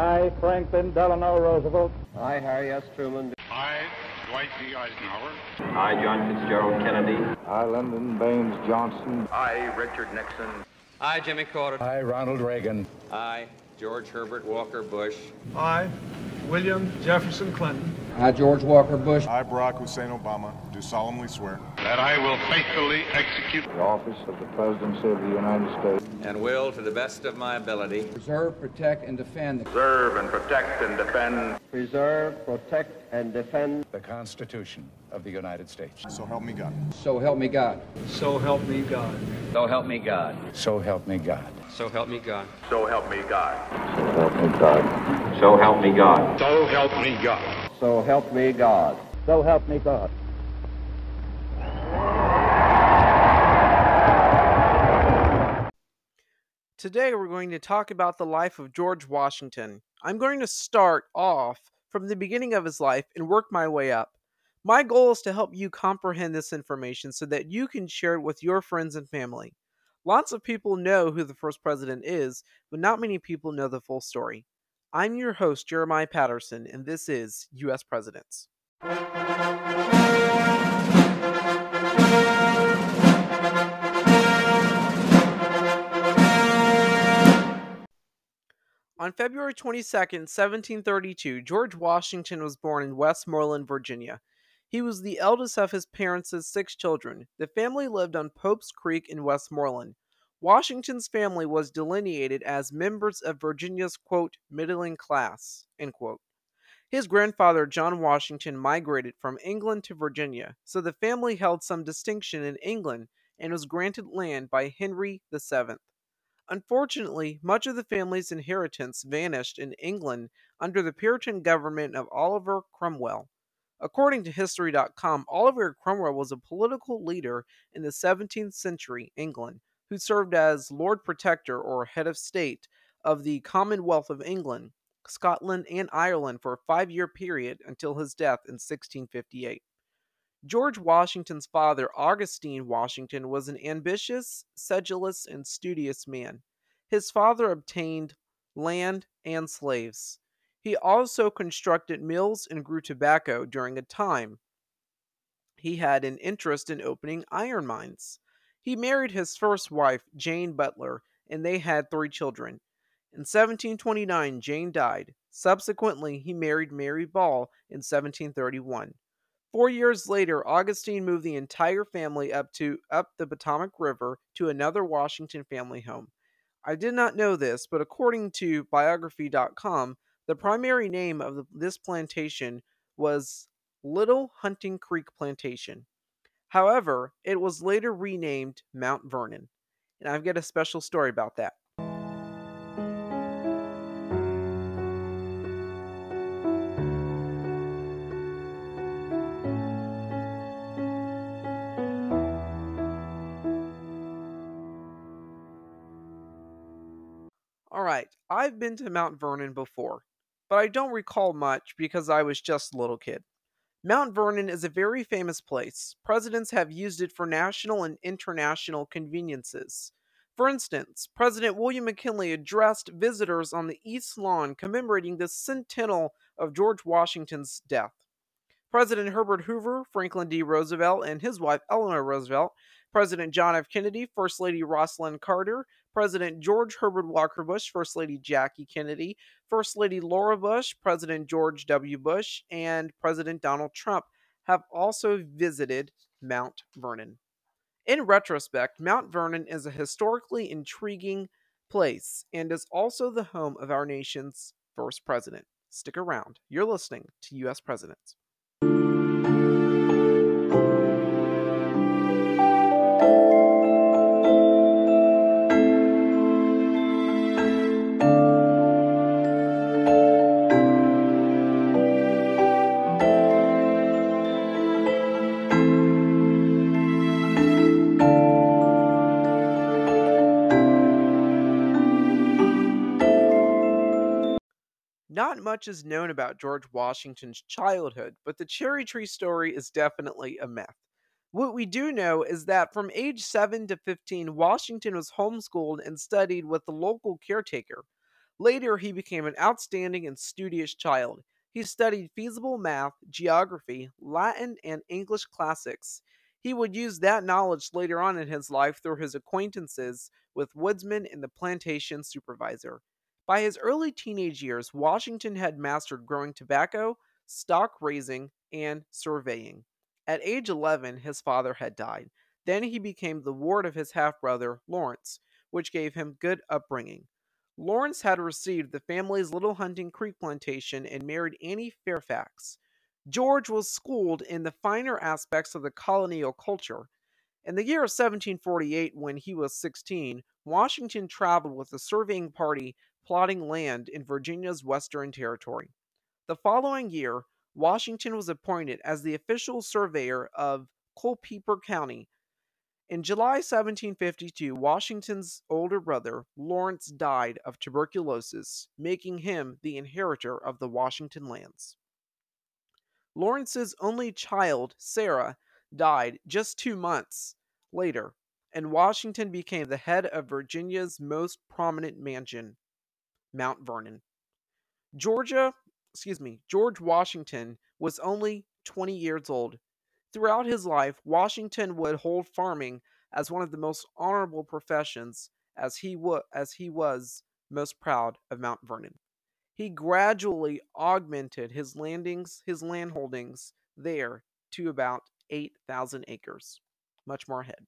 I, Franklin Delano Roosevelt. I, Harry S. Truman. I, Dwight D. Eisenhower. I, John Fitzgerald Kennedy. I, Lyndon Baines Johnson. I, Richard Nixon. I, Jimmy Carter. I, Ronald Reagan. I, George Herbert Walker Bush. I, William Jefferson Clinton. I, George Walker Bush. I, Barack Hussein Obama, do solemnly swear that I will faithfully execute the office of the Presidency of the United States and will, to the best of my ability, preserve, protect, and defend. Preserve and protect and defend. Preserve, protect, and defend the Constitution of the United States. So help me God. So help me God. So help me God. So help me God. So help me God. So help me God. So help me God. So help me God. So help me God. So help me God. So help me God. So help me God. Today we're going to talk about the life of George Washington. I'm going to start off from the beginning of his life and work my way up. My goal is to help you comprehend this information so that you can share it with your friends and family. Lots of people know who the first president is, but not many people know the full story. I'm your host, Jeremiah Patterson, and this is U.S. Presidents. On February 22, 1732, George Washington was born in Westmoreland, Virginia. He was the eldest of his parents' six children. The family lived on Pope's Creek in Westmoreland. Washington's family was delineated as members of Virginia's quote, middling class. End quote. His grandfather, John Washington, migrated from England to Virginia, so the family held some distinction in England and was granted land by Henry VII. Unfortunately, much of the family's inheritance vanished in England under the Puritan government of Oliver Cromwell. According to History.com, Oliver Cromwell was a political leader in the 17th century England who served as Lord Protector or head of state of the Commonwealth of England, Scotland, and Ireland for a five year period until his death in 1658. George Washington's father, Augustine Washington, was an ambitious, sedulous, and studious man. His father obtained land and slaves. He also constructed mills and grew tobacco during a time he had an interest in opening iron mines. He married his first wife, Jane Butler, and they had three children. In 1729, Jane died. Subsequently, he married Mary Ball in 1731. Four years later, Augustine moved the entire family up to up the Potomac River to another Washington family home. I did not know this, but according to biography.com, the primary name of this plantation was Little Hunting Creek Plantation. However, it was later renamed Mount Vernon, and I've got a special story about that. Alright, I've been to Mount Vernon before, but I don't recall much because I was just a little kid. Mount Vernon is a very famous place. Presidents have used it for national and international conveniences. For instance, President William McKinley addressed visitors on the East Lawn commemorating the centennial of George Washington's death. President Herbert Hoover, Franklin D. Roosevelt, and his wife Eleanor Roosevelt, President John F. Kennedy, First Lady Rosalynn Carter, President George Herbert Walker Bush, First Lady Jackie Kennedy, First Lady Laura Bush, President George W. Bush, and President Donald Trump have also visited Mount Vernon. In retrospect, Mount Vernon is a historically intriguing place and is also the home of our nation's first president. Stick around. You're listening to U.S. Presidents. Much is known about George Washington's childhood, but the cherry tree story is definitely a myth. What we do know is that from age 7 to 15, Washington was homeschooled and studied with the local caretaker. Later, he became an outstanding and studious child. He studied feasible math, geography, Latin, and English classics. He would use that knowledge later on in his life through his acquaintances with woodsmen and the plantation supervisor. By his early teenage years, Washington had mastered growing tobacco, stock raising, and surveying. At age 11, his father had died. Then he became the ward of his half brother, Lawrence, which gave him good upbringing. Lawrence had received the family's Little Hunting Creek plantation and married Annie Fairfax. George was schooled in the finer aspects of the colonial culture. In the year of 1748, when he was 16, Washington traveled with a surveying party plotting land in Virginia's Western Territory. The following year, Washington was appointed as the official surveyor of Culpeper County. In July 1752, Washington's older brother, Lawrence, died of tuberculosis, making him the inheritor of the Washington lands. Lawrence's only child, Sarah, died just two months later, and Washington became the head of Virginia's most prominent mansion, Mount Vernon. Georgia, excuse me, George Washington was only 20 years old. Throughout his life, Washington would hold farming as one of the most honorable professions as he as he was most proud of Mount Vernon. He gradually augmented his landings, his land holdings there to about 8,000 acres. Much more ahead.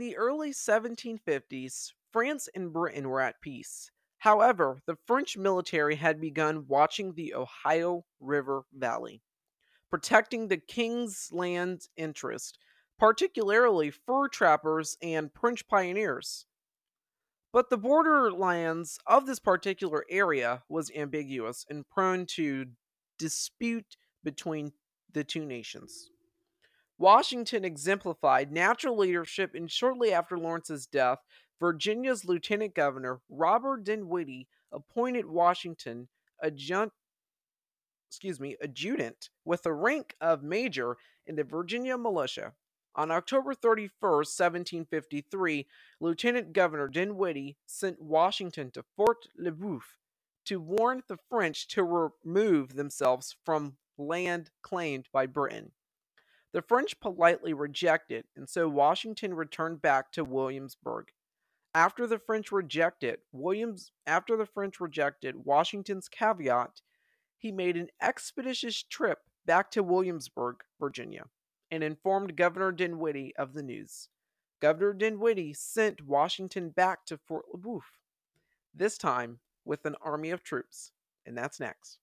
The early 1750s, France and Britain were at peace. However, the French military had begun watching the Ohio River Valley, protecting the king's land interest, particularly fur trappers and French pioneers. But the borderlands of this particular area was ambiguous and prone to dispute between the two nations. Washington exemplified natural leadership, and shortly after Lawrence's death, Virginia's Lieutenant Governor Robert Dinwiddie appointed Washington adjutant, excuse me, adjutant with the rank of major in the Virginia militia. On October 31, 1753, Lieutenant Governor Dinwiddie sent Washington to Fort Le Boeuf to warn the French to remove themselves from land claimed by Britain. The French politely rejected, and so Washington returned back to Williamsburg. After the French rejected Williams after the French rejected Washington's caveat, he made an expeditious trip back to Williamsburg, Virginia, and informed Governor Dinwiddie of the news. Governor Dinwiddie sent Washington back to Fort Le Boeuf, this time with an army of troops, and that's next.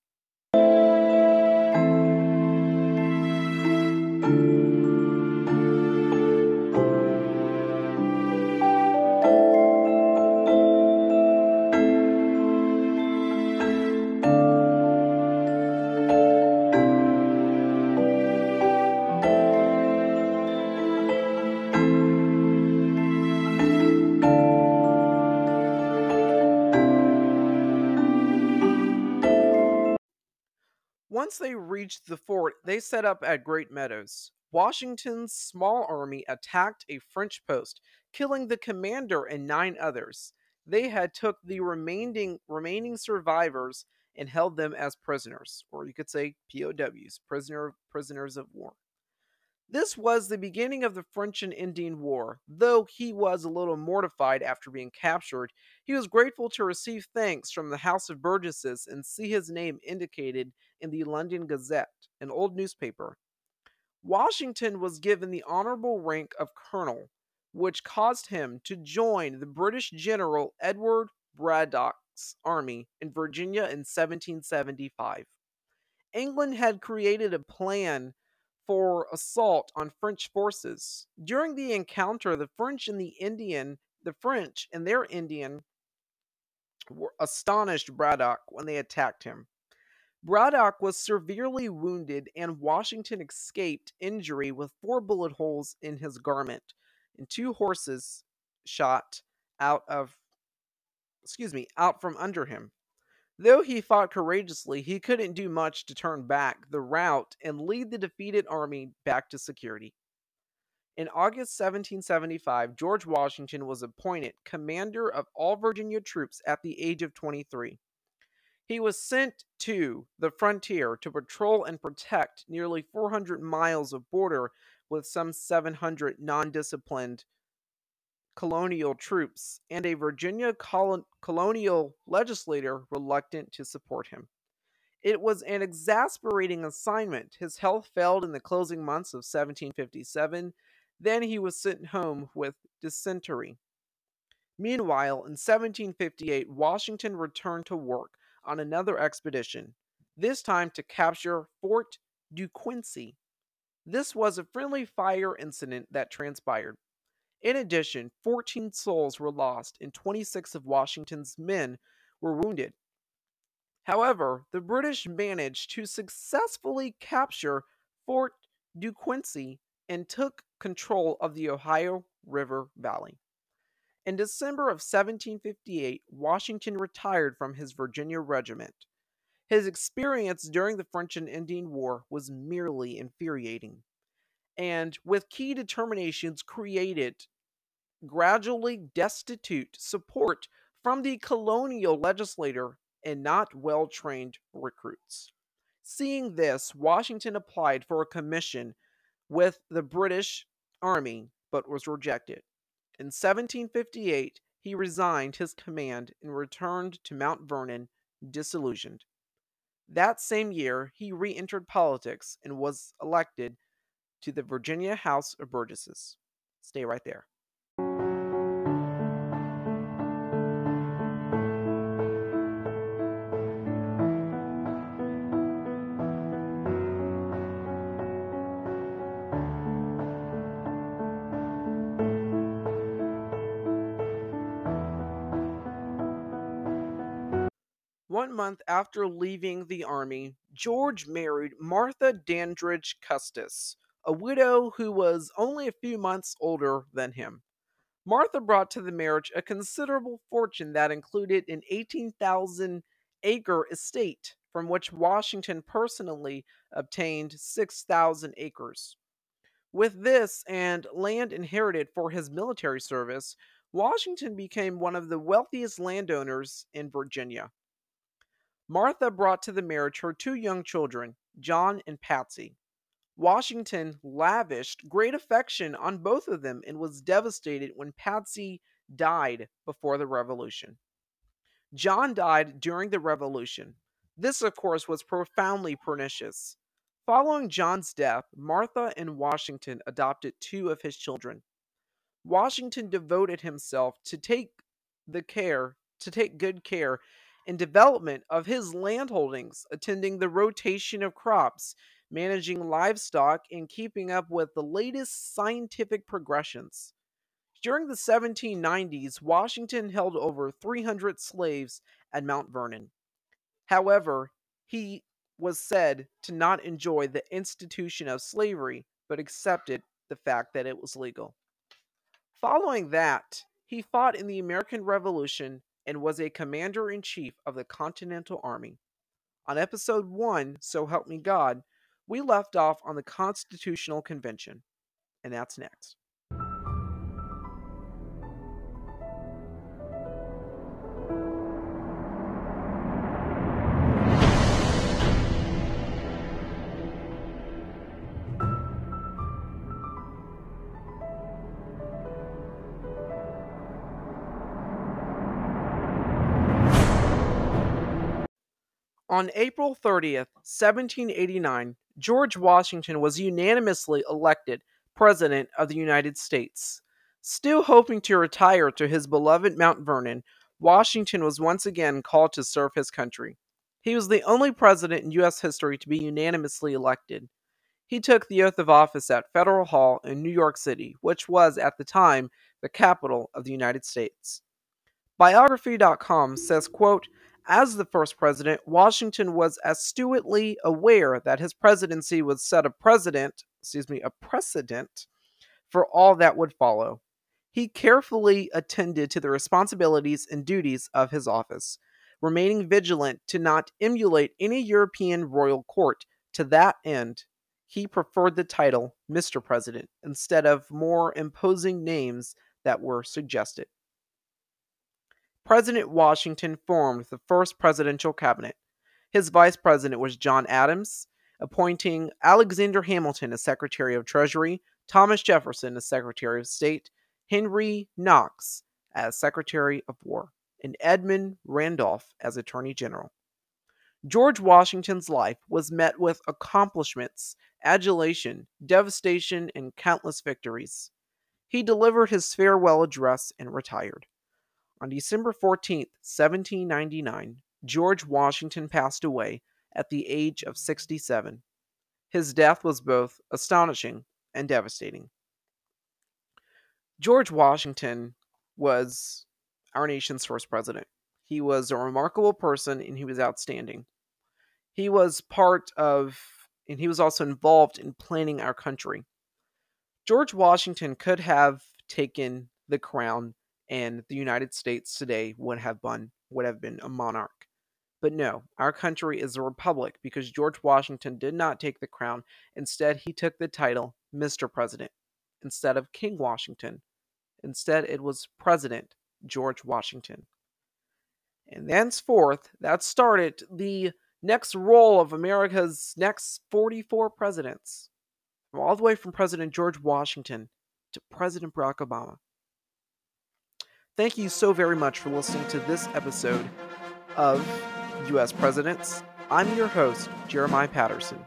Thank you. Once they reached the fort, they set up at Great Meadows. Washington's small army attacked a French post, killing the commander and nine others. They had took the remaining remaining survivors and held them as prisoners, or you could say POWs, prisoner prisoners of war. This was the beginning of the French and Indian War. Though he was a little mortified after being captured, he was grateful to receive thanks from the House of Burgesses and see his name indicated in the London Gazette, an old newspaper. Washington was given the honorable rank of colonel, which caused him to join the British General Edward Braddock's army in Virginia in 1775. England had created a plan for assault on French forces. During the encounter, the French and the Indian, the French and their Indian were astonished Braddock when they attacked him. Braddock was severely wounded, and Washington escaped injury with four bullet holes in his garment and two horses shot out of excuse me, out from under him. Though he fought courageously, he couldn't do much to turn back the rout and lead the defeated army back to security. In August 1775, George Washington was appointed commander of all Virginia troops at the age of 23. He was sent to the frontier to patrol and protect nearly 400 miles of border with some 700 non disciplined colonial troops and a Virginia colon- colonial legislator reluctant to support him. It was an exasperating assignment. His health failed in the closing months of 1757. Then he was sent home with dysentery. Meanwhile, in 1758, Washington returned to work on another expedition, this time to capture Fort Quincy. This was a friendly fire incident that transpired. In addition, 14 souls were lost and 26 of Washington's men were wounded. However, the British managed to successfully capture Fort Du Quincy and took control of the Ohio River Valley. In December of 1758, Washington retired from his Virginia regiment. His experience during the French and Indian War was merely infuriating and with key determinations created gradually destitute support from the colonial legislator and not well trained recruits. Seeing this, Washington applied for a commission with the British Army but was rejected. In 1758, he resigned his command and returned to Mount Vernon disillusioned. That same year, he re entered politics and was elected to the Virginia House of Burgesses. Stay right there. One month after leaving the army, George married Martha Dandridge Custis, a widow who was only a few months older than him. Martha brought to the marriage a considerable fortune that included an 18,000 acre estate, from which Washington personally obtained 6,000 acres. With this and land inherited for his military service, Washington became one of the wealthiest landowners in Virginia. Martha brought to the marriage her two young children, John and Patsy. Washington lavished great affection on both of them and was devastated when Patsy died before the Revolution. John died during the Revolution. This, of course, was profoundly pernicious. Following John's death, Martha and Washington adopted two of his children. Washington devoted himself to take the care to take good care and development of his landholdings, attending the rotation of crops managing livestock, and keeping up with the latest scientific progressions. During the 1790s, Washington held over 300 slaves at Mount Vernon. However, he was said to not enjoy the institution of slavery, but accepted the fact that it was legal. Following that, he fought in the American Revolution and was a commander in chief of the Continental Army. On episode 1, So Help Me God, we left off on the Constitutional Convention, and that's next. On April 30th, 1789, George Washington was unanimously elected President of the United States. Still hoping to retire to his beloved Mount Vernon, Washington was once again called to serve his country. He was the only president in U.S. history to be unanimously elected. He took the oath of office at Federal Hall in New York City, which was at the time the capital of the United States. Biography.com says, quote, As the first president, Washington was astutely aware that his presidency would set a precedent, excuse me, a precedent for all that would follow. He carefully attended to the responsibilities and duties of his office, remaining vigilant to not emulate any European royal court. To that end, he preferred the title Mr. President instead of more imposing names that were suggested. President Washington formed the first presidential cabinet. His vice president was John Adams, appointing Alexander Hamilton as Secretary of Treasury, Thomas Jefferson as Secretary of State, Henry Knox as Secretary of War, and Edmund Randolph as Attorney General. George Washington's life was met with accomplishments, adulation, devastation, and countless victories. He delivered his farewell address and retired. On December 14, 1799, George Washington passed away at the age of 67. His death was both astonishing and devastating. George Washington was our nation's first president. He was a remarkable person and he was outstanding. He was part of, and he was also involved in planning our country. George Washington could have taken the crown and the United States today would have been would have been a monarch. But no, our country is a republic because George Washington did not take the crown. Instead, he took the title Mr. President instead of King Washington. Instead, it was President George Washington. And thenceforth, that started the next role of America's next 44 presidents, all the way from President George Washington to President Barack Obama. Thank you so very much for listening to this episode of U.S. Presidents. I'm your host, Jeremiah Patterson.